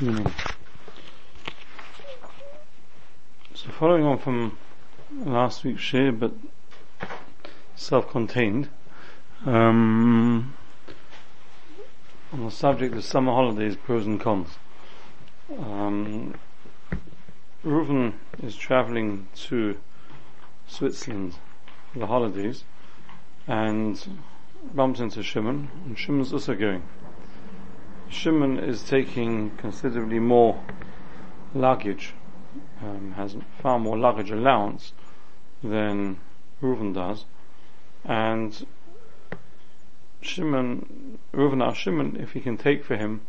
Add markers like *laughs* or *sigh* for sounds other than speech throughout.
meaning. So following on from last week's share, but self-contained, um, on the subject of summer holidays, pros and cons. Um, Reuven is traveling to Switzerland for the holidays and bumps into Shimon, and Shimon's also going. Shimon is taking considerably more luggage, um, has far more luggage allowance than Reuven does, and Shimon, Reuven asked Shimon if he can take for him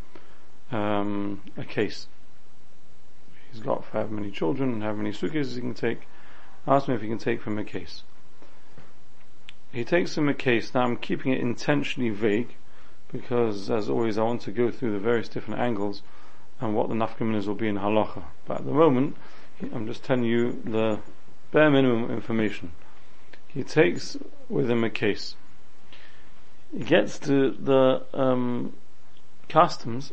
um, a case. He's got how many children, how many suitcases he can take. Ask him if he can take from him a case. He takes him a case. Now I'm keeping it intentionally vague because, as always, I want to go through the various different angles and what the nafkaminas will be in halacha. But at the moment, I'm just telling you the bare minimum information. He takes with him a case. He gets to the um, customs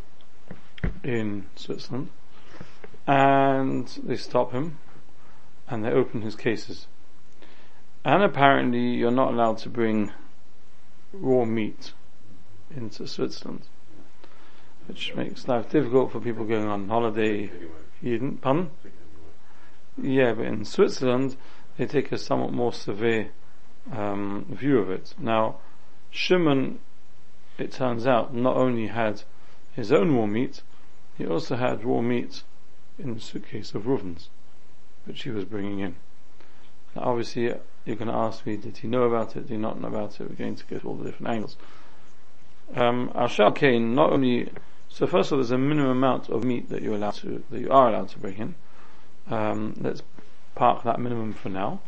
in Switzerland, and they stop him, and they open his cases. And apparently, you're not allowed to bring raw meat into Switzerland, which makes life difficult for people going on holiday. You didn't, pardon? Yeah, but in Switzerland, they take a somewhat more severe um, view of it. Now, Shimon, it turns out, not only had his own raw meat, he also had raw meat in the suitcase of Reuven's, which he was bringing in. Now, obviously, you're going to ask me, did he know about it? Did he not know about it? We're going to go to all the different angles. Um, Kane, not only, so first of all, there's a minimum amount of meat that you're allowed to, that you are allowed to bring in. Um, let's park that minimum for now.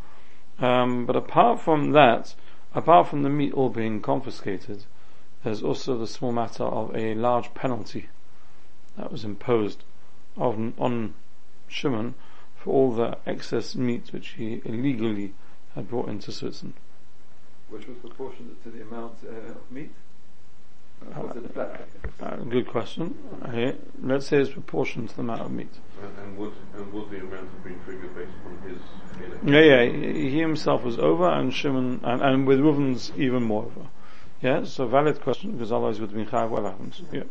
Um, but apart from that, apart from the meat all being confiscated, there's also the small matter of a large penalty that was imposed on, on Shimon for all the excess meat which he illegally had brought into Switzerland. Which was proportionate to the amount uh, of meat? Uh, good question. Okay. Let's say it's proportional to the amount of meat. And, would and would the amount have been triggered based on his? Yeah, yeah. He himself was over, and Shimon, and, and with Reuven's even more over. Yeah, so valid question because otherwise it would have been chayav. What happens? Yeah,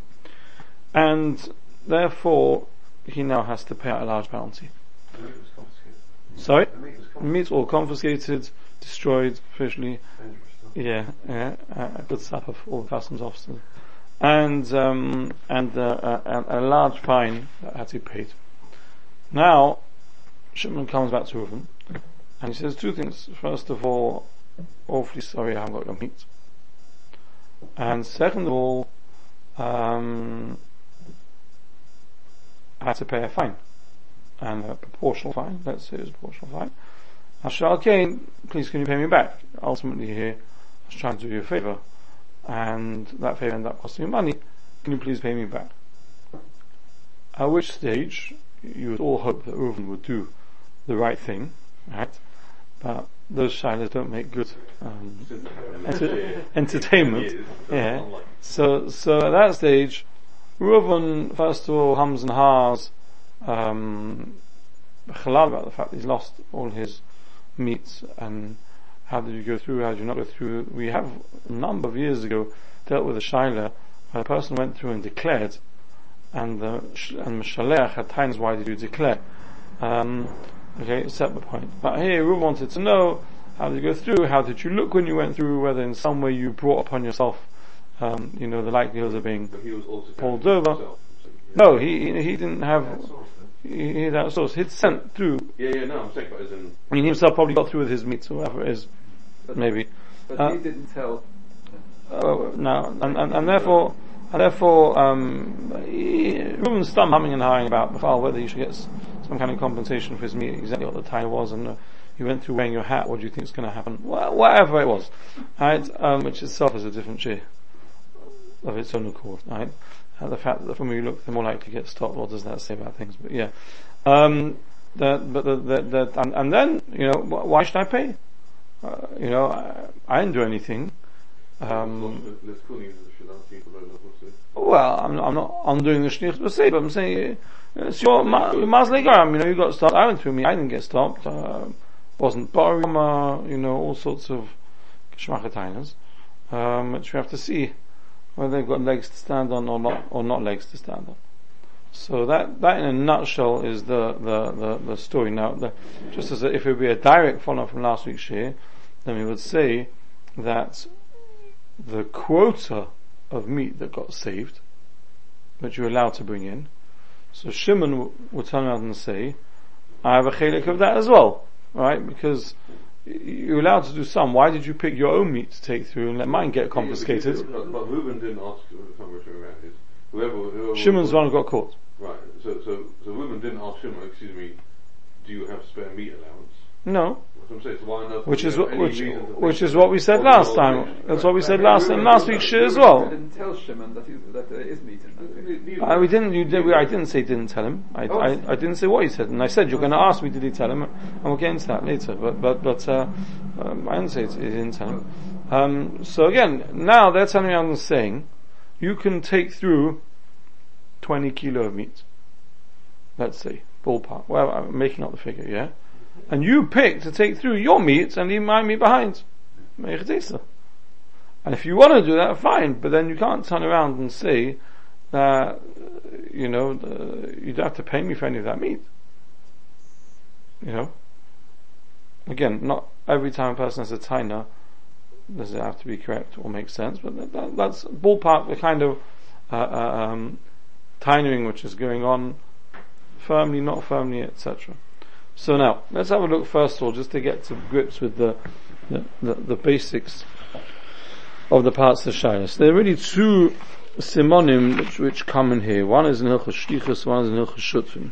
and therefore he now has to pay out a large penalty. Sorry, meat's all confiscated, destroyed officially. Yeah, yeah, a good slap of all the customs officers, and um, and uh, a, a, large fine that had to be paid. Now, Shimon comes back to Reuven, and he says two things. First of all, awfully sorry I haven't got your meat, and second of all, um, I had to pay a fine, and a proportional fine. Let's say it's a proportional fine. Ashal Kane, please can you pay me back? Ultimately here was trying to do you a favor, and that favor ended up costing you money. Can you please pay me back? At which stage you would all hope that Reuven would do the right thing, right? But those shilas don't make good um, enter- *laughs* entertainment. Yeah. So so at that stage, Reuven first of all hums and haws um, about the fact that he's lost all his meats and how did you go through? How did you not go through? We have a number of years ago dealt with a shaila where a person went through and declared, and the and Shalech had times why did you declare? Um, okay, separate point. But here we wanted to know how did you go through? How did you look when you went through? Whether in some way you brought upon yourself, um, you know, the likelihoods of being pulled over. No, he he didn't have. He, he that source. He'd sent through. Yeah, yeah, no, I'm saying, but as in. I mean, he himself probably got through with his meats or whatever it is but maybe. But uh, he didn't tell. Uh, no, and, and, and therefore, and therefore, um, Reuven's still humming and hawing about whether you should get some kind of compensation for his meat, exactly what the time was, and uh, you went through wearing your hat. What do you think is going to happen? Well, whatever it was, right? Um, which itself is a different share of its own accord, right? Uh, the fact that from where you look, they're more likely to get stopped. What does that say about things? But yeah, um, that, but the, the, the, and, and then you know, why should I pay? Uh, you know, I, I, didn't do anything. Um, Let's call you the Shadati for those of us well, I'm not, I'm not undoing the shlich b'sei, but I'm saying uh, it's your ma- your mazle. You know, you got stopped. I went through me. I didn't get stopped. Uh, wasn't. Uh, you know, all sorts of geschmachetainas, um, which we have to see whether they've got legs to stand on or not, or not legs to stand on. So that, that in a nutshell is the, the, the, the story. Now, the, just as a, if it would be a direct follow up from last week's share, then we would say that the quota of meat that got saved, which you're allowed to bring in, so Shimon w- would turn around and say, I have a chelik of that as well, right? Because you're allowed to do some. Why did you pick your own meat to take through and let mine get confiscated? But, but Reuven didn't ask somewhere to around is whoever, whoever Shimon's one who got caught. Right. So so so women didn't ask Shimon, excuse me, do you have spare meat allowance? No, what I'm saying. So why on which is you what, which, reason to think which is what we said last time. obligations- That's what we said Right, last Reuven in last didn't- week's share as Reuven well. didn't tell Shimon that, he, that there is meat in that Uh, we didn't. You did. We, I didn't say didn't tell him. I, Oh. I, I didn't say what he said, and I said you're going to ask me. Did he tell him? And we'll get into that later. But but but uh, um, I didn't say it, he didn't tell him. Um, so again, now they're turning around and saying you can take through twenty kilo of meat. Let's say ballpark. Well, I'm making up the figure. Yeah, and you pick to take through your meat and leave my meat behind. And if you want to do that, fine. But then you can't turn around and say that you know you don't have to pay me for any of that meat. You know. Again, not every time a person has a taina does it have to be correct or make sense, but that, that, that's ballpark the kind of uh, uh, um, tinering which is going on, firmly, not firmly, etc. So now let's have a look first of all, just to get to grips with the the, the, the basics of the parts of Shilas. There are really two simonim which, which come in here. One is in Hilchos Shlichus, one is in Hilchos Shutfin.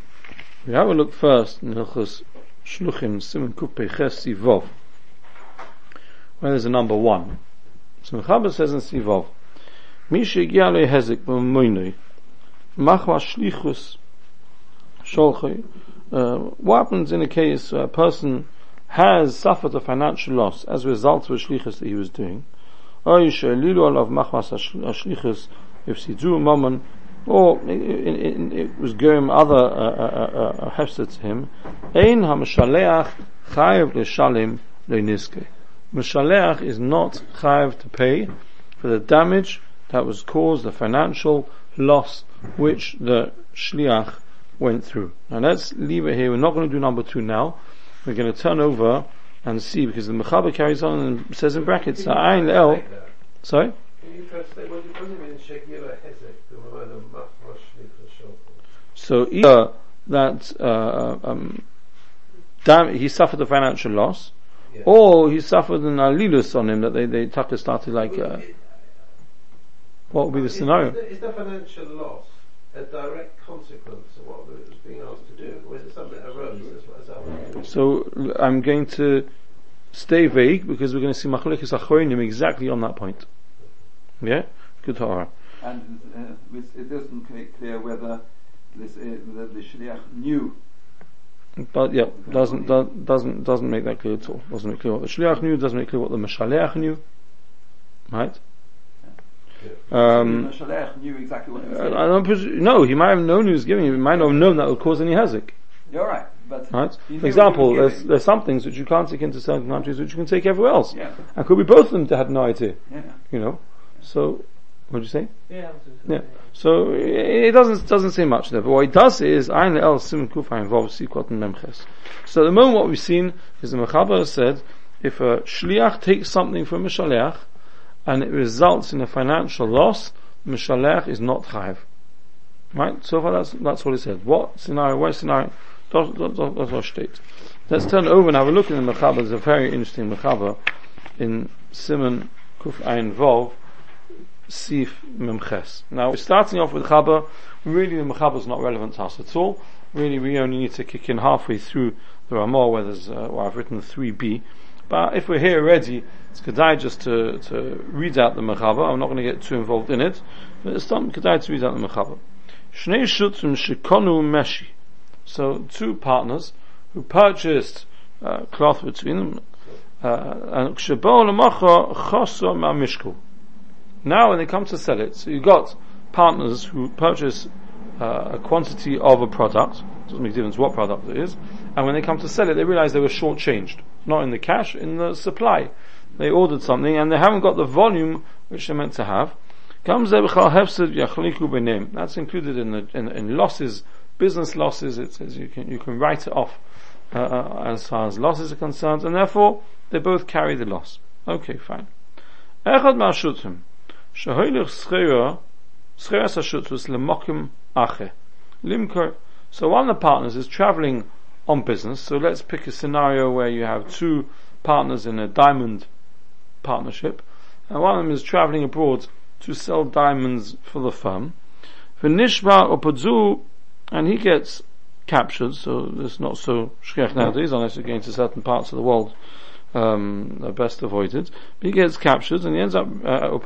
We have a look first in Hilchos Shluchim, Simon Kupe Ches Sivov, where there's a number one. So Mechaber says in Sivov, Mi shegiya le hezik b'moinoi, machwa shlichus sholchoi, uh, what happens in a case where a person has suffered a financial loss as a result of a shlichus that he was doing, or or it, it, it was given other uh, uh, uh, hefset to him. Ein hamashaleach chayev leshalim. Mashaleach is not chayev to pay for the damage that was caused, the financial loss which the shliach went through. Now let's leave it here. We're not going to do number two now. We're going to turn over and see because the Mechaber carries on and says in brackets, Ayin El. Sorry? Can you translate what does it mean Shekira Hezek, the word of So either that uh, um, dam- he suffered a financial loss, Yeah. or he suffered an alilus on him that they they Taka started like. Uh, what would be the scenario? Is the, is the financial loss a direct consequence of what it was being asked to do, or is it something that arose as well as? So I'm going to stay vague because we're going to see Machlekes Achronim exactly on that point. Yeah, good Torah. And uh, it it doesn't make clear whether this, uh, the, the shliach knew. But yeah, doesn't do- doesn't doesn't make that clear at all. Doesn't make clear what the shliach knew. Doesn't make clear what the mashaleach knew. Right? Um, knew exactly what he was I don't presu- no, he might have known he was giving. He might not have known that would cause any hazik. You're right, but Right? For example, what he was there's there's some things which you can't take into certain countries which you can take everywhere else. Yeah, And could be both of them had no idea. yeah. You know. So, what did you say? Yeah, Yeah. So it doesn't doesn't say much there, but what it does say is Ein El Sim Kufa involves Sikot and Memches. So at the moment, what we've seen is the Mechaber said if a shliach takes something from a shaliach and it results in a financial loss, the shaliach is not chayiv. Right. So far, that's that's what he said. What scenario? What scenario? That's what state. Let's turn over and have a look in the Mechaber. There's a very interesting Mechaber in Simon Kuf Ein Vov. Sif Memches. Now, we're starting off with Chaber. Really, the Mechaber is not relevant to us at all. Really, we only need to kick in halfway through the Ramah, where there's, uh, I've written 3b. But if we're here already, it's Kedai just to, to read out the Mechaber. I'm not going to get too involved in it. But it's time Kedai to read out the Mechaber. Shnei Shutzim Shikonu Meshi. So, two partners who purchased uh, cloth between them, uh, and Kshabol Lamacha Chaso Ma'mishku. Now when they come to sell it, so you've got partners who purchase uh, a quantity of a product, doesn't make difference what product it is, and when they come to sell it, they realize they were shortchanged. Not in the cash, in the supply. They ordered something and they haven't got the volume which they're meant to have. That's included in the in, in losses, business losses. It says you can you can write it off uh, uh, as far as losses are concerned, and therefore they both carry the loss. Okay, fine. Hashutus lemokim ache. So one of the partners is traveling on business. So let's pick a scenario where you have two partners in a diamond partnership, and one of them is traveling abroad to sell diamonds for the firm. For Nishba or and he gets captured, so it's not so shkech nowadays, unless you're going to certain parts of the world, um, best avoided. But he gets captured, and he ends up, uh.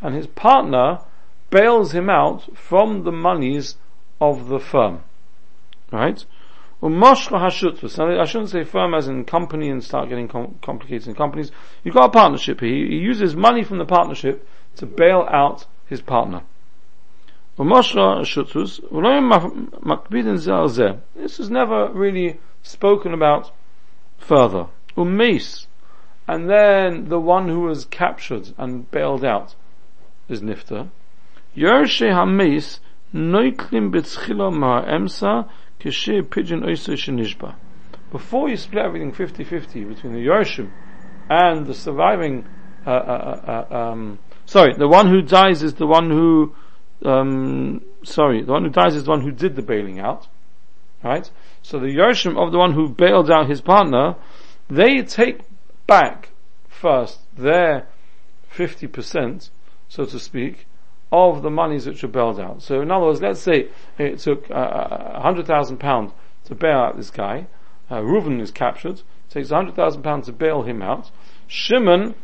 And his partner bails him out from the monies of the firm. Right? I shouldn't say firm as in company and start getting com- complicated in companies. You've got a partnership here. He, he uses money from the partnership to bail out his partner. This is never really spoken about further. Umis. And then the one who was captured and bailed out is nifta. Yershe hamis noiklim betschila ma'emsa pidyon shenishba. Before you split everything 50-50 between the Yorshim and the surviving, uh, uh, uh, um, sorry, the one who dies is the one who, um, sorry, the one who dies is the one who did the bailing out, right? So the Yorshim of the one who bailed out his partner, they take back first their 50%, so to speak, of the monies which were bailed out. So in other words, let's say it took uh, a hundred thousand pounds to bail out this guy. Uh, Reuven is captured, takes a hundred thousand pounds to bail him out. Shimon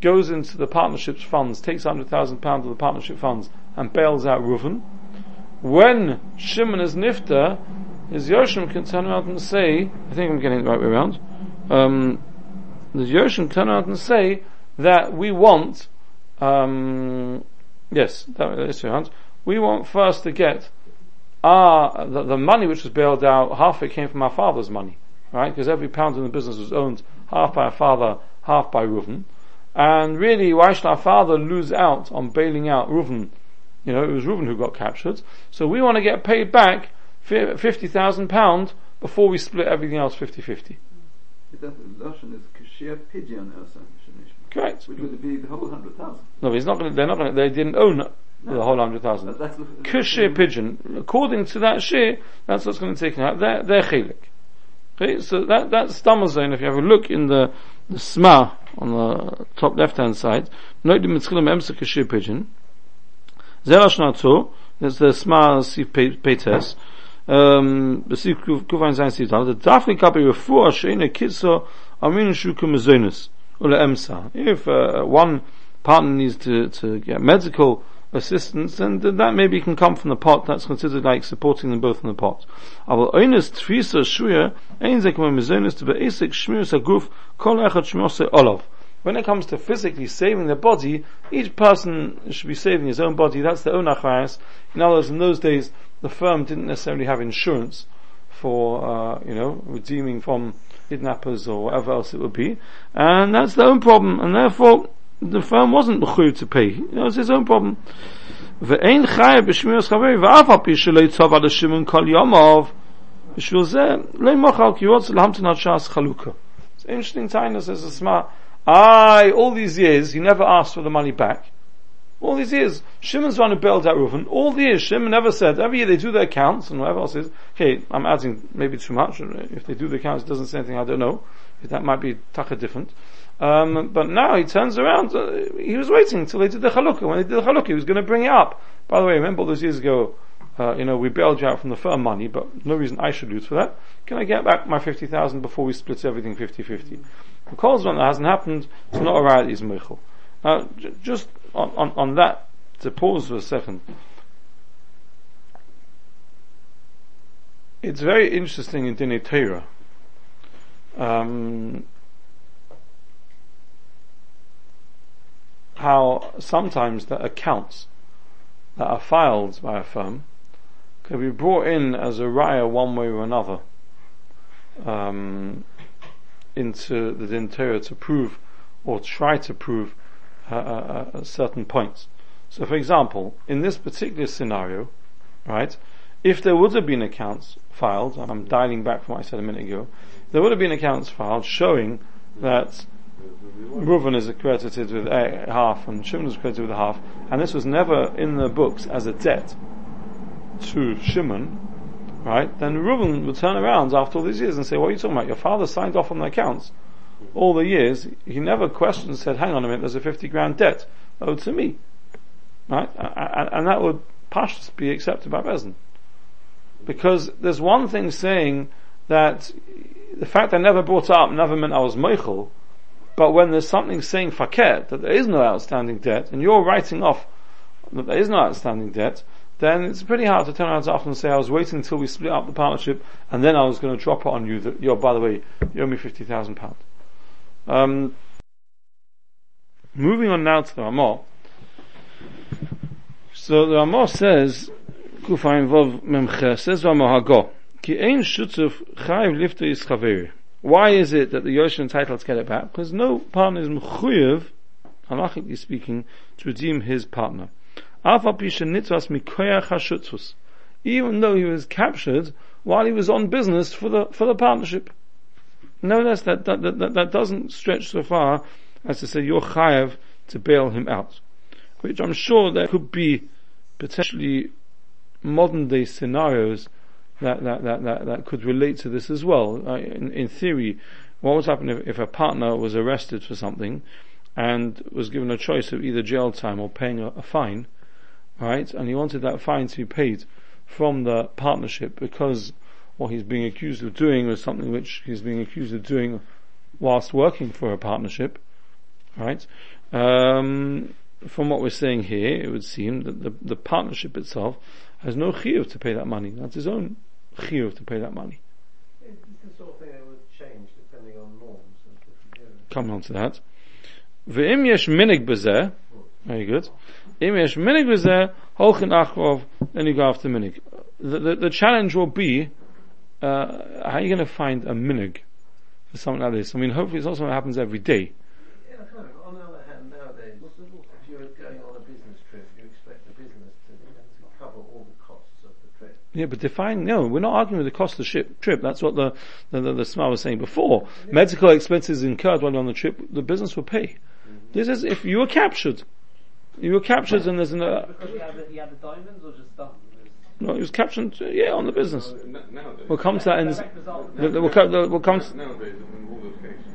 goes into the partnership's funds, takes a hundred thousand pounds of the partnership funds, and bails out Reuven. When Shimon is nifta, his Yoshim can turn around and say, I think I'm getting the right way around. Um, the Yoshim turn around and say that we want um, Yes, that is your hand. We want first to get our, the, the, money which was bailed out, half it came from our father's money, right? Because every pound in the business was owned half by our father, half by Reuven. And really, why should our father lose out on bailing out Reuven? You know, it was Reuven who got captured. So we want to get paid back £50,000 before we split everything else 50-50. Correct. Which would be the whole hundred thousand. No, he's not going. They're not gonna, They didn't own no. the whole hundred thousand. Kushir mm-hmm. pidyon. According to that share, that's what's going to be taken out. They're they're chelik. Okay, so that that's zone. If you have a look in the the sma on the top left hand side, note the mitzchilim emsa kushir pidyon. Zerashnato. There's the sma si petes. Um, besif kuvain zayin si The dafni kapi refuah sheina kitso aminu shukum mezonis. If uh, one partner needs to, to get medical assistance, then that maybe can come from the pot. That's considered like supporting them both in the pot. When it comes to physically saving the body, each person should be saving his own body. That's their own achayas. In other words, in those days, the firm didn't necessarily have insurance for, uh, you know, redeeming from kidnappers or whatever else it would be, and that's their own problem, and therefore the firm wasn't mechuyev to pay. You know, it's his own problem. ואין חי בשמירס חברי ואף על פי שלא יצוב על השמון כל יומוב בשביל זה לא ימוכל כי הוא רוצה להמתין עד ש"ס חלוקה. It's interesting Tainus says a smart I, all these years, he never asked for the money back. All these years, Shimon's one who bailed out Reuven. All the years, Shimon never said, every year they do their accounts, and whatever else is, okay, I'm adding maybe too much, if they do the accounts, it doesn't say anything, I don't know. That might be taka different. Um, but now he turns around, uh, he was waiting until they did the chalukah. When they did the chalukah, he was going to bring it up. By the way, remember all those years ago, uh, you know, we bailed you out from the firm money, but no reason I should lose for that. Can I get back my 50,000 before we split everything 50-50? Because when that hasn't happened, it's not a right, meichel. Now, j- just on, on, on that, to pause for a second. It's very interesting in Dinei Torah. Um, how sometimes the accounts that are filed by a firm can be brought in as a raya one way or another um, into the Din Torah to prove or try to prove uh, uh, certain points. So, for example, in this particular scenario, right, if there would have been accounts filed, and I'm dialing back from what I said a minute ago, there would have been accounts filed showing that Reuven is credited with a half and Shimon is credited with a half, and this was never in the books as a debt to Shimon, right? Then Reuven would turn around after all these years and say, "What are you talking about? Your father signed off on the accounts all the years. He never questioned, said, "Hang on a minute, there's a fifty grand debt owed to me," right? And that would pashtus be accepted by Beis Din. Because there's one thing saying that the fact I never brought up never meant I was meichel, but when there's something saying fakir, that there is no outstanding debt, and you're writing off that there is no outstanding debt, then it's pretty hard to turn around to and say, I was waiting until we split up the partnership, and then I was going to drop it on you that, you're, by the way, you owe me £50,000. Um, moving on now to the Ramah. So the Ramah says, Kufayin Vov Memche, says Ramah Hago, Ki ein shutzuf chayiv lifta is. Why is it that the Yoshin entitled to get it back? Because no partner is mechuyev, halachically speaking, to redeem his partner. Even though he was captured while he was on business for the, for the partnership. No less that, that, that, that doesn't stretch so far as to say you're chayav to bail him out. Which I'm sure there could be potentially modern day scenarios that, that, that, that, that could relate to this as well. Uh, in, in theory, what would happen if, if a partner was arrested for something and was given a choice of either jail time or paying a, a fine, right? And he wanted that fine to be paid from the partnership because what he's being accused of doing was something which he's being accused of doing whilst working for a partnership, right? Um, from what we're saying here, it would seem that the, the partnership itself has no chiyuv to pay that money. That's his own chiyuv to pay that money. It's the sort of thing that would change depending on norms Coming on to that. Ve'im yesh minig bezeh, very good. Im yesh minig bezeh, holchen achrov, then you go after minig. The, the, the challenge will be, uh, how are you going to find a minig for something like this? I mean, hopefully it's not something that happens every day. Yeah, but define, no, we're not arguing with the cost of the ship, trip. That's what the, the, the, the was saying before. Medical expenses incurred while on the trip, the business will pay. Mm-hmm. This is if you were captured. You were captured and there's an, uh, Because he had, the, he had the diamonds or just stuff? No, he was captured, uh, yeah, on the business. No, nowadays. We'll come to that in, we'll, we'll, come, we'll come to, Nowadays, in all those cases,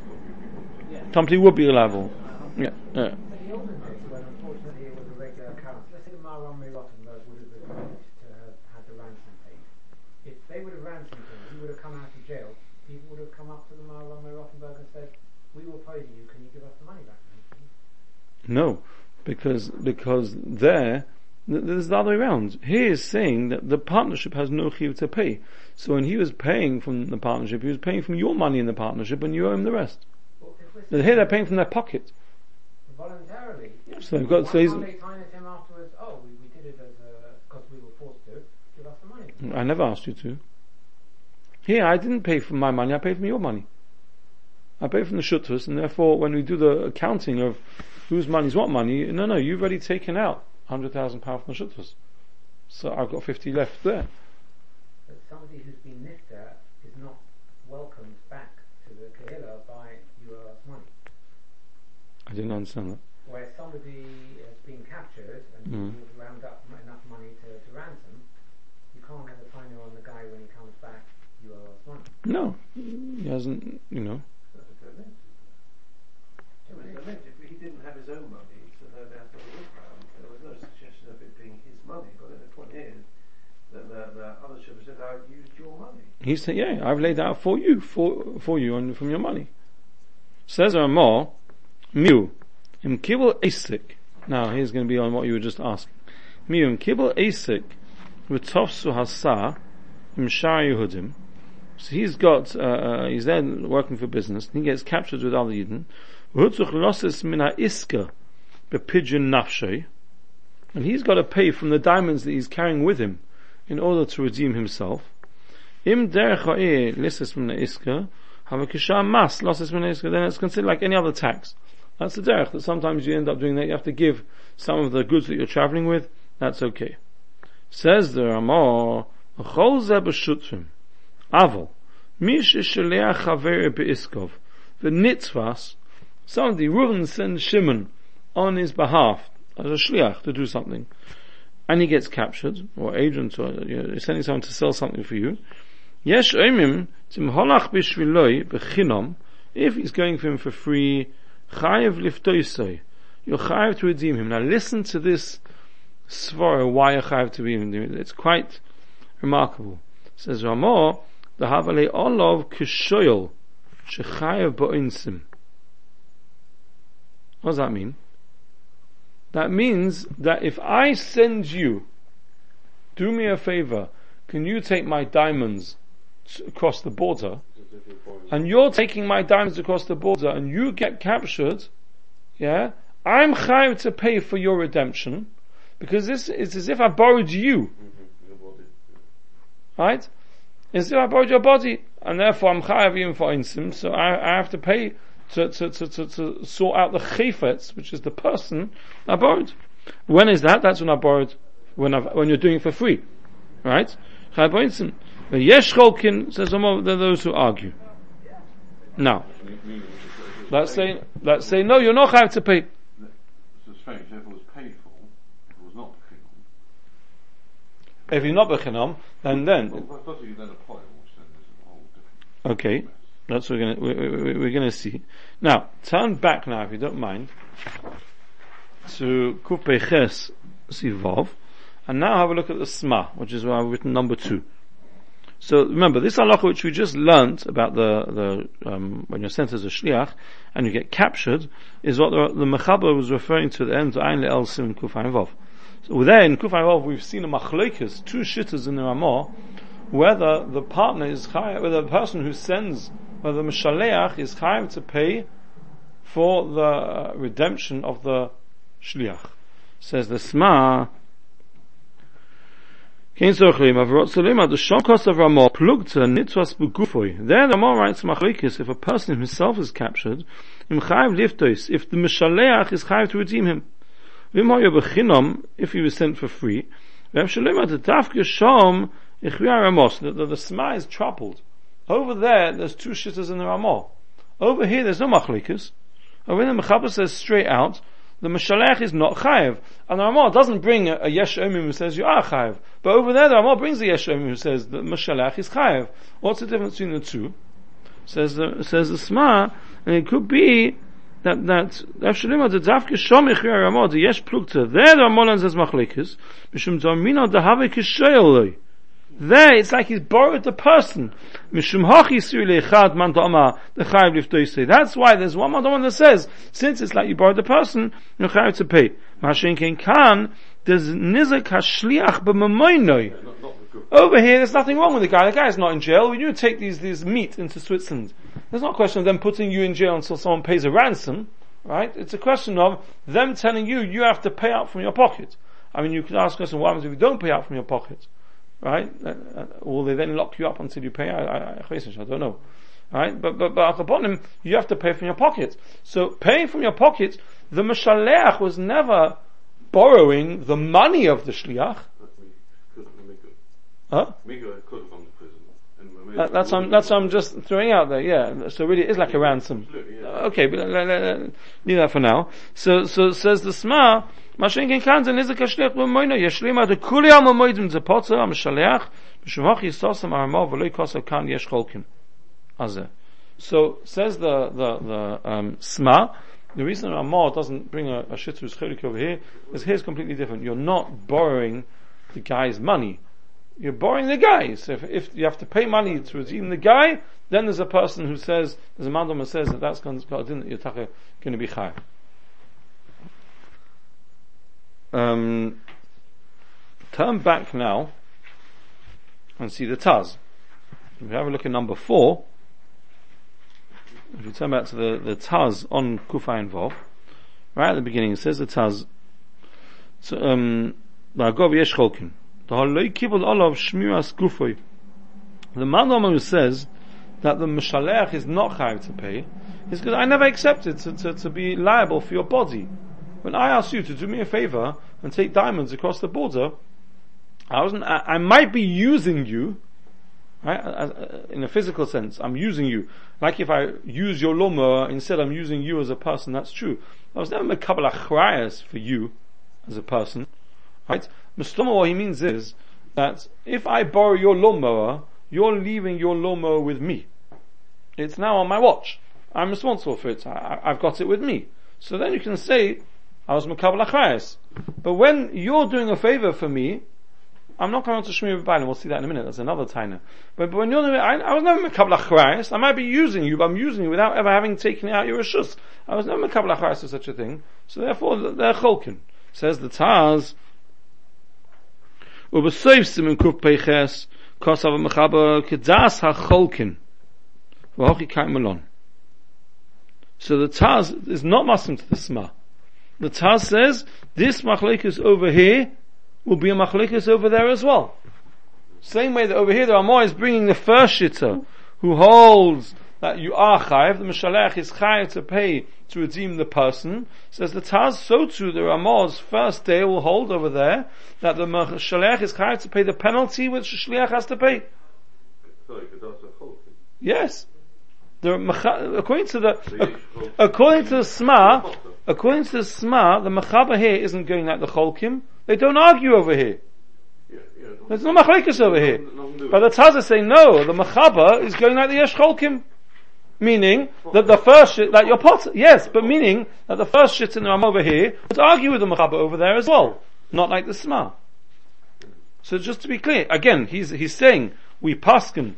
Yeah. would be liable. Yeah, yeah. But the olden days when unfortunately it was a regular account, let's say the Maharam Rottenberg would have acknowledged to have had the ransom paid. If they would have ransomed him, he would have come out of jail, people would have come up to the Maharam Rottenberg and said, we will pay you, can you give us the money back? No, because, because there, there's the other way around. He is saying that the partnership has no chiv to pay. So when he was paying from the partnership, he was paying from your money in the partnership and you owe him the rest. Well, if we're And here they're paying from their pocket. voluntarily, So they've got, why so he's, they to him afterwards, oh, we, we did it as a, because we were forced to, give us the money. I never asked you to. Here, I didn't pay from my money, I paid from your money. I paid from the shuttus, and therefore when we do the accounting of whose money is what money, no, no, you've already taken out hundred thousand pounds from the shuttus. So I've got fifty left there. But somebody who's been nifta is not welcomed back to the Kahila by us money. I didn't understand that. Where somebody has been captured and Mm. you round up enough money to, to ransom, you can't have a finer on the guy when he comes back, us money. No, he hasn't, you know. If he didn't have his own money, so no doubt there was. There was no suggestion of it being his money, but the point is that the, the other ship said, I used your money. He said, yeah, I've laid out for you, for, for you and from your money. Says Ramah, Miu, im kibble asik. Now here's going to be on what you were just asking. Miu, im kibble asik, v'tofsu hasa, im shar Yehudim. So he's got, uh, uh, he's there working for business, and he gets captured with other Yidden. V'hutzuch losses min ha-iska, pidyon nafshe, and he's got to pay from the diamonds that he's carrying with him in order to redeem himself. Im derech ha'eh lisses min iska, have a kisham mas losses min iska, then it's considered like any other tax. That's the derech, that sometimes you end up doing that, you have to give some of the goods that you're traveling with, that's okay. Says the Ramah, chol ze b'shutrim, aval, mish sheleach chaver be'iskov, the nitzvas, somebody, Reuven sends Shimon on his behalf, as a shliach, to do something, and he gets captured, or agent, or you know, sending someone to sell something for you, yesh oimim, tim holach bishviloi, bechinom, if he's going for him for free, chayev liftoisoi, you're chayev to redeem him. Now listen to this svara, why you're chayev to redeem him. It's quite remarkable. It says Ramah, the havale olov kishoyel, shechayev bo'insim. What does that mean? That means that if I send you, do me a favor, can you take my diamonds across the border? And you're taking my diamonds across the border and you get captured, yeah, I'm chayav to pay for your redemption because this is as if I borrowed you, right? As if I borrowed your body and therefore I'm chayav even for insim, so I, I have to pay to, to, to, to, to sort out the chayfetz, which is the person I borrowed. When is that? That's when I borrowed, when i when you're doing it for free. Right? Chayav ba'insim. The yesh cholkin says some of those who argue. Now, let's say, let's say, no, you're not chayav to pay. It's strange, if it was paid for, it was not bechinam. If you're not bechinam, then then Well, then apply it, which then is a whole different okay. That's what we're gonna we, gonna see. Now, turn back now, if you don't mind, to Kupe Ches Sivov, and now have a look at the Sma, which is where I've written number two. So remember, this halacha which we just learnt about the, the um, when you're sent as a shliach and you get captured, is what the, the Mechaber was referring to at the end of Ein El Sim Kufayin Vov. So there in Kufayin Vov we've seen a machlekes, two shitters in the Ramah, whether the partner is chayav, whether the person who sends, whether the Mishaleach is chayav to pay for the uh, redemption of the shliach. Says the Sma, Zochlim, the Ramah, writes Machlekes, if a person himself is captured, if the Mishaleach is Chayiv to redeem him. If he was sent for free, the, the, the Sma is troubled. Over there, there's two shitters in the Ramah. Over here, there's no machlikas. Over here, the Mechaber says straight out, the Mashalech is not chayiv. And the Ramah doesn't bring a, a Yesh Omim who says you are chayiv. But over there the Ramah brings a Yesh Omim who says the Mashalech is chayiv. What's the difference between the two? Says the, says the Sma, and it could be that, that, Avshalima, the Davke Shomich Ramah, the Yesh Plukta, there the Ramah says Machlekes, Mishum Domino, the Havik Kishoyeloi. There, it's like he's borrowed the person. That's why there's one man that says, since it's like you borrowed the person, you're chayiv to pay. Over here, there's nothing wrong with the guy. The guy's not in jail. When you take these, these meat into Switzerland, there's not a question of them putting you in jail until someone pays a ransom, right? It's a question of them telling you, you have to pay out from your pocket. I mean, you could ask us, what happens if you don't pay out from your pocket? Right? Uh, uh, will they then lock you up until you pay? I, I, I, don't know. Right? But, but, but upon him, you have to pay from your pockets. So paying from your pockets, the Mashaleach was never borrowing the money of the Shliach. That's me. Because Mika. Huh? Mika could have gone to prison. That, that's I'm, that's what I'm just throwing out there. Yeah. So really, it is like a ransom. Yeah. Okay, but leave that for now. So, so says the Sma, So, says the, the, the, um, Sma, the reason Ramah doesn't bring a, a shitter's chelik over here is here's completely different. You're not borrowing the guy's money. You're borrowing the guy. So if, if you have to pay money to redeem the guy, then there's a person who says, there's a mandam who says that that's going to, going to be chayav. Um, turn back now and see the Taz. If we have a look at number four, if you turn back to the, the Taz on Kufayin Vov, right at the beginning, it says the Taz, so, um. The man says that the Mishalech is not chayav to pay is because I never accepted to, to, to be liable for your body. When I asked you to do me a favor and take diamonds across the border, I wasn't, I, I might be using you, right, in a physical sense, I'm using you. Like if I use your lawnmower, instead I'm using you as a person, that's true. I was never a couple of for you as a person, right? Mustama, what he means is that if I borrow your lawnmower, you're leaving your lawnmower with me. It's now on my watch. I'm responsible for it. I, have got it with me. So then you can say, I was Makabal Achayas. But when you're doing a favor for me, I'm not going to Shmir B'Bailim, we'll see that in a minute, that's another taina. But, but when you're doing I, I was never Makabal Achayas, I might be using you, but I'm using you without ever having taken out your Rishus. I was never Makabal Achayas for such a thing. So therefore, they're Cholkin. Says the Taz, ובסוף סימן קפ"ח כוסף המחבר כדס החולקין והוכי קיים מלון so the Taz is not Muslim to the Sma. The Taz says, this Machlekes over here will be a Machlekes over there as well. Same way that over here the Ramah is bringing the first shitter who holds that you are chayiv, the Mishalech is chayiv to pay to redeem the person. Says the Taz, so too the Ramah's first day will hold over there that the Mishalech is chayiv to pay the penalty which the Shliach has to pay. Sorry, Yes. The, according to the, according to the Sma, according to the Sma, the Mechaba here isn't going like the Cholkim. They don't argue over here. There's no Machlekes over here. But the Taz is saying, no, the Mechaba is going like the Yesh Cholkim. Meaning that the first shit, your pot, yes, but meaning that the first shit in the Ram over here would argue with the Mechaba over there as well. Not like the Sma. So just to be clear, again, he's, he's saying, we paskin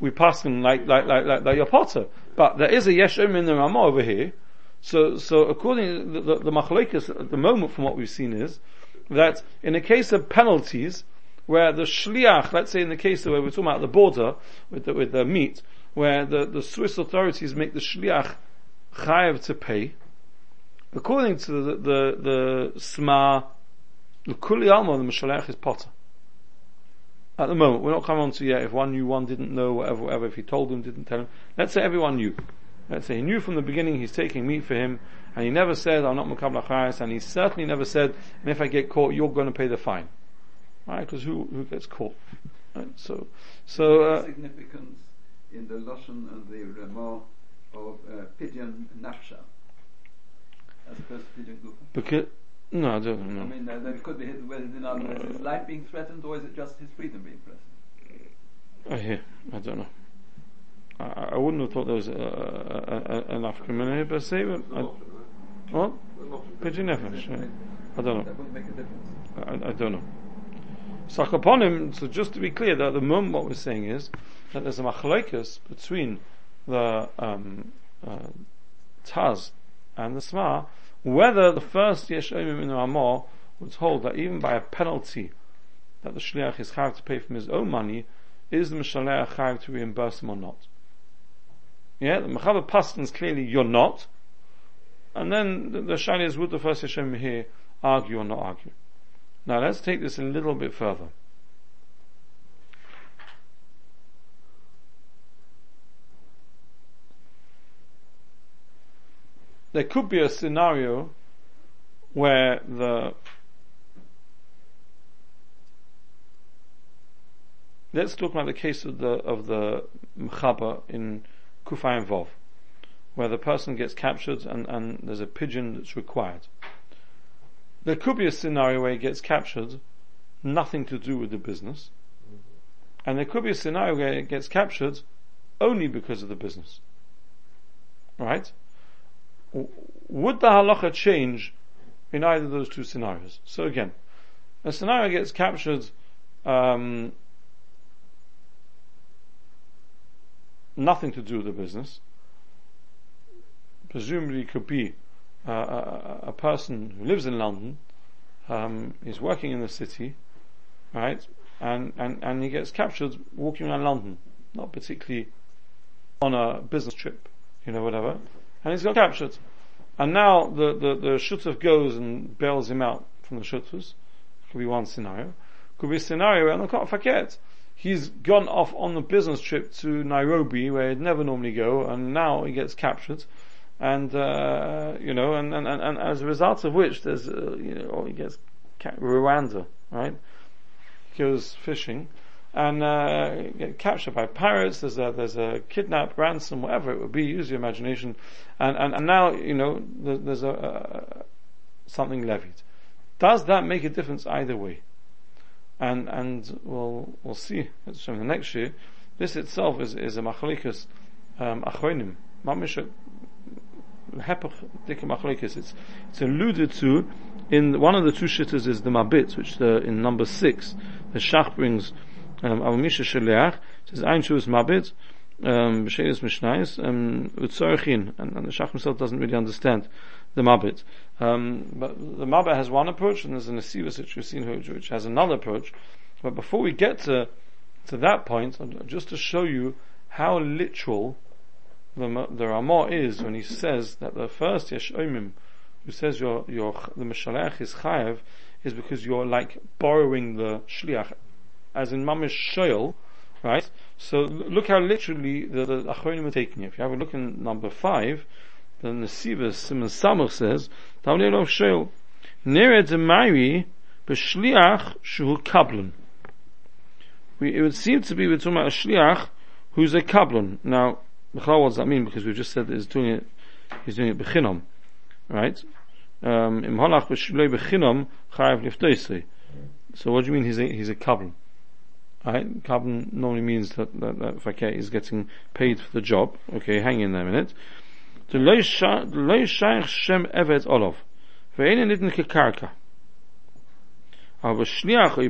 we them like, like, like, like, like your potter. But there is a Yeshim in the Ramah over here. So, so according the, the, the Machlekes at the moment from what we've seen is that in a case of penalties, where the shliach, let's say in the case where we're talking about the border with the, with the meat, where the, the Swiss authorities make the shliach chayav to pay, according to the, the, the Sma, the Kuli Alma, the Mishalech is potter at the moment, we're not coming on to yet if one knew, one didn't know, whatever, whatever, if he told him, didn't tell him. Let's say everyone knew. Let's say he knew from the beginning he's taking meat for him, and he never said, I'm not Makabla Chayas, and he certainly never said, and if I get caught, you're going to pay the fine. Right? Because who, who gets caught? Right? So, so, uh, significance in the Lashon and the Ramah of uh, Pidyon Nafsha, as opposed to Pidyon Gufa. Because, no, I don't know. I mean, uh, that could be his, whether is his life being threatened or is it just his freedom being threatened? I hear. I don't know. I, I wouldn't have thought there was an African man here, but say, but I, what? Pidyon Nefesh. I don't know. That would make a difference. I, I don't know. So upon him, so just to be clear, that at the moment what we're saying is that there's a machlekes between the um, uh, Taz and the Sma whether the first Yeshomim in Ramah would hold that even by a penalty that the Shliach is chayav to pay from his own money, is the Mishalech chayav to reimburse him or not? Yeah, the Mechaber Pastins clearly you're not, and then the, the Shani is would the first Yeshomim here argue or not argue? Now let's take this a little bit further. there could be a scenario where the let's talk about the case of the of the mchaba in Kufay Vov, where the person gets captured and, and there's a pidyon that's required. There could be a scenario where he gets captured, nothing to do with the business, and there could be a scenario where he gets captured only because of the business. Right? would the halacha change in either of those two scenarios? So again, a scenario gets captured um, nothing to do with the business. Presumably, it could be a, a, person who lives in London, um, is working in the city, right, and, and, and he gets captured walking around London, not particularly on a business trip, you know, whatever and he's got captured. and now the, the, the shutuf goes and bails him out from the shutfus. Could be one scenario. Could be a scenario where, can't forget, he's gone off on a business trip to Nairobi where he'd never normally go and now he gets captured and, uh, you know, and, and, and, and, as a result of which there's, uh, you know, he gets ca- Rwanda, right? He goes fishing and uh, get captured by pirates. There's a there's a kidnap, ransom, whatever it would be. Use your imagination, and and, and now you know there's, there's a, a, something levied. Does that make a difference either way? And and we'll we'll see. Showing the next year. This itself is is a machalikas um, achronim. It's it's alluded to in one of the two shitters is the mabit, which the, in number six the shach brings um, aber misha sheliach, says ein shu is mabit, um, b'sheiris mishnais, um, utzorchin, and, and the Shach himself doesn't really understand the mabit. Um, but the mabit has one approach, and there's an asivas which we've seen which has another approach. But before we get to to that point, just to show you how literal the, the Ramah is when he says that the first Yesh Omim, who says your your the Mishalech is chayav, is because you're like borrowing the shliach as in mamish shoyl, right? So look how literally the, the Achronim are taking it. If you have a look in number five, then the Sivas Simon Samach says, Tavlei of shoyl, Nere Demari b'shliach shu kablon. It would seem to be we're talking about a shliach who's a kablon. Now, what does that mean? Because we just said that he's doing it, he's doing it b'chinom, right? Um, Im halach b'shloi b'chinom chayav liftoisri. So what do you mean he's a, he's a kablon? Right? Kablan normally means that, that, that Fakir is getting paid for the job. Okay, hang in there a minute loy shaykh shem evet nitn ke karka. Aber i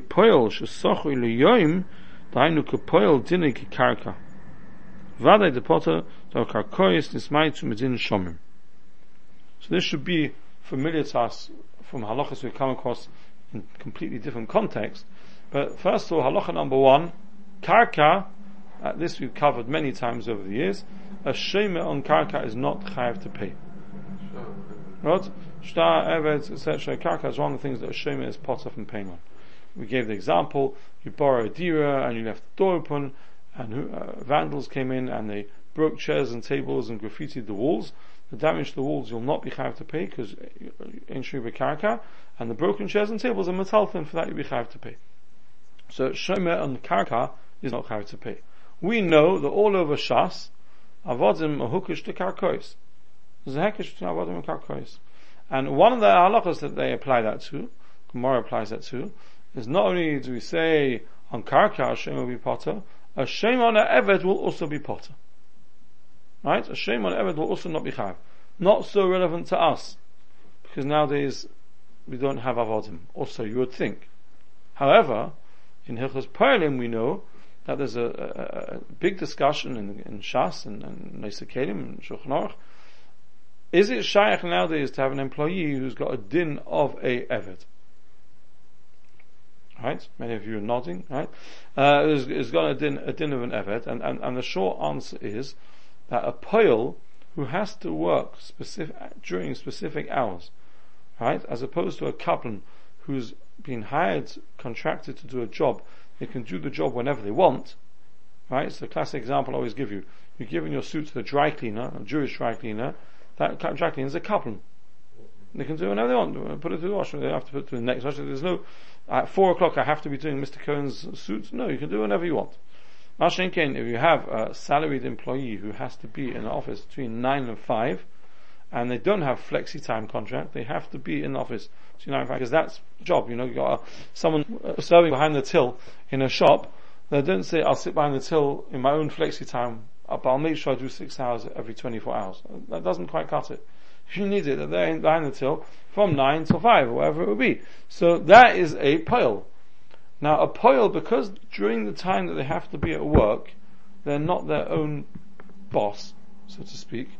soch ke ke karka. Vade de potter so karkois nis mai zu mit shomim. So this should be familiar to us from halachas we come across in completely different context. But first of all halacha number one karka uh, this we've covered many times over the years a shema on karka is not chayav to pay. Right? Shtar, Evet, etc. Karka is one of the things that a shema is potter from paying on. We gave the example, you borrow a dira and you left the door open, and uh, vandals came in and they broke chairs and tables and graffitied the walls. The damage to the walls you'll not be chayav to pay because in shriva karka, and the broken chairs and tables are metalfin, for that you'll be chayav to pay. So Shomer on Karka is not chayav to pay. We know that all over Shas, Avodim hukish to Karkois. There's a hekish between Avodim and Karkois. And one of the halachas that they apply that to, Gemara applies that to, is not only do we say on Karka Hashem will be potter, a shame on a Evet will also be potter. Right? A shame on Evet will also not be chayav. Not so relevant to us, because nowadays we don't have avodim. Also, you would think. However, in Hilchos Parlim we know that there's a, a, a big discussion in, in Shas and, and Neisakalim and Shulchan Is it shaykh nowadays to have an employee who's got a din of a evet? Right? Many of you are nodding, right? Uh, has got a din, a din of an evet, and, and, and the short answer is that a poil who has to work specific, during specific hours, right, as opposed to a kablan who's been hired, contracted to do a job, they can do the job whenever they want, right? It's the classic example I always give you. You're giving your suit to the dry cleaner, a Jewish dry cleaner, that dry cleaner is a couple. They can do it whenever they want. Put it through the washer. They have to put it through the next washer. There's no, at four o'clock I have to be doing Mr. Cohen's suits. No, you can do whenever you want. Mashenkin, if you have a salaried employee who has to be in the office between nine and five, and they don't have flexi time contract, they have to be in the office. So, you know, in fact, because that's job. You know, you got someone uh, serving behind the till in a shop. They don't say, "I'll sit behind the till in my own flexi time, but I'll make sure I do six hours every 24 hours." That doesn't quite cut it. You need it, they're behind the till from nine till five, or whatever it would be. So that is a pile. Now, a pile because during the time that they have to be at work, they're not their own boss, so to speak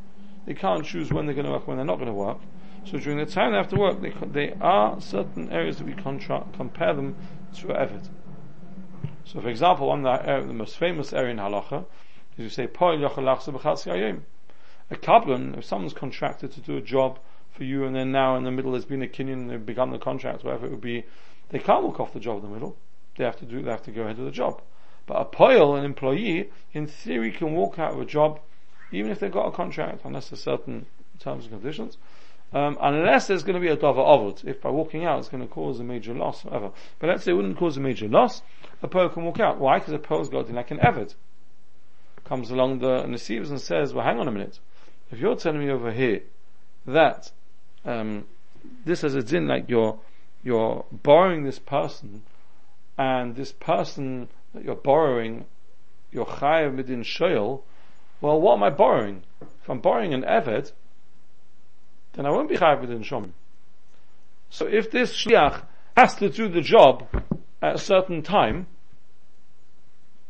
they can't choose when they're going to work, when they're not going to work. So during the time they have to work, they, they are certain areas that we contra- compare them to Evid. So for example, one the, uh, the most famous area in Halacha is you say, A Kablan, if someone's contracted to do a job for you, and then now in the middle there's been a kinyan, they've begun the contract, whatever it would be. They can't walk off the job in the middle. They have to do. They have to go ahead with the job. But a poil, an employee, in theory can walk out of a job, even if they've got a contract, unless there's certain terms and conditions. Um, unless there's going to be a dava avod. If by walking out it's going to cause a major loss, whatever. But let's say it wouldn't cause a major loss, a poil can walk out. Why? Because a poil's got in like an eved. Comes along the Nesivus and says, well hang on a minute. If you're telling me over here that um, this is a din like you're you're borrowing this person and this person that you're borrowing you're chayav midin shoyel, well what am I borrowing? If I'm borrowing an eved, then I won't be chayav midin shomim. So if this shliach has to do the job at a certain time,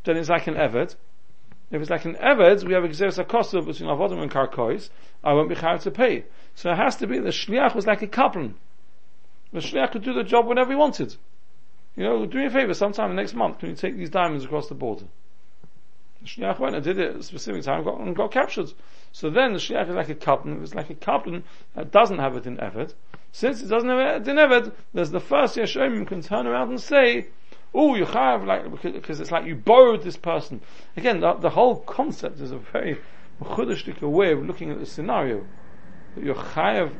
then it's like an eved. If it's like an eved, we have a gzeres akosav between avodim and karkois. I won't be chayav to pay. So it has to be the shliach was like a kablan. The shliach could do the job whenever he wanted. You know, do me a favor, sometime next month, can you take these diamonds across the border? The went and did it at a specific time got, and got captured. So then the shliach is like a kablan. If it's like a kablan that doesn't have it in eved, since it doesn't have it in eved, there's the first yeshomim can turn around and say, Oh, you have like because, it's like you borrowed this person. Again, the, the whole concept is a very chudish way of looking at the scenario. That you're chayav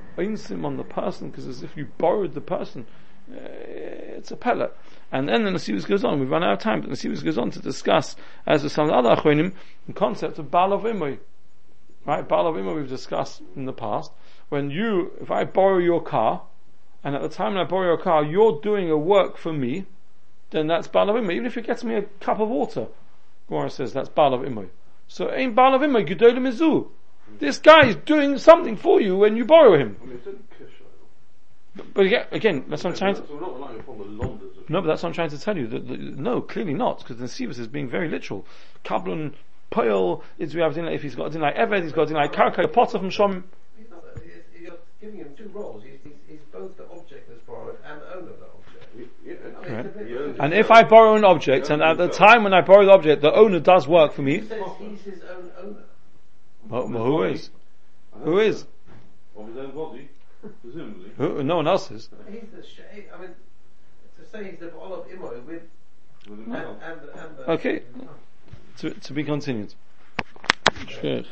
on the person because as if you borrowed the person. Uh, it's a pellet. And then the Nasivus goes on. We've run out of time, but the Nasivus goes on to discuss, as with some other achronim, the concept of Baal of Imoy. Right? Baal of Imoy we've discussed in the past. When you, if I borrow your car, and at the time when I borrow your car, you're doing a work for me, then that's Baal of Imoy. Even if you get me a cup of water, Gemara says that's Baal of. So ain't Baal of Imoy, Gedolim. This guy is doing something for you when you borrow him. I mean, it's in Kishayel. But, but again, again, that's what I'm trying to, So we're not relying upon the Londons no, but that's what I'm trying to tell you. That, that- no, clearly not, because the Nesivus is being very literal. Kablan, Poil, is we have a din like, if he's got a din like Eved, he's got a din like Karka, a potter from Shom. He's not, he's, you're giving him two roles. He's, he's, he's both the object that's borrowed and the owner of the object. Yeah, I mean, Right. it's a bit- He owns And if I borrow an object, and at the time when I borrow the object, the owner does work for me. He me, says he's his own owner. well, well, who is? Who is? Of his own body, presumably. Who, no one else is. He's the sh- I mean, to say he's the Olive Imo with With and, himself. and, and the Okay. To, to be continued. Sure.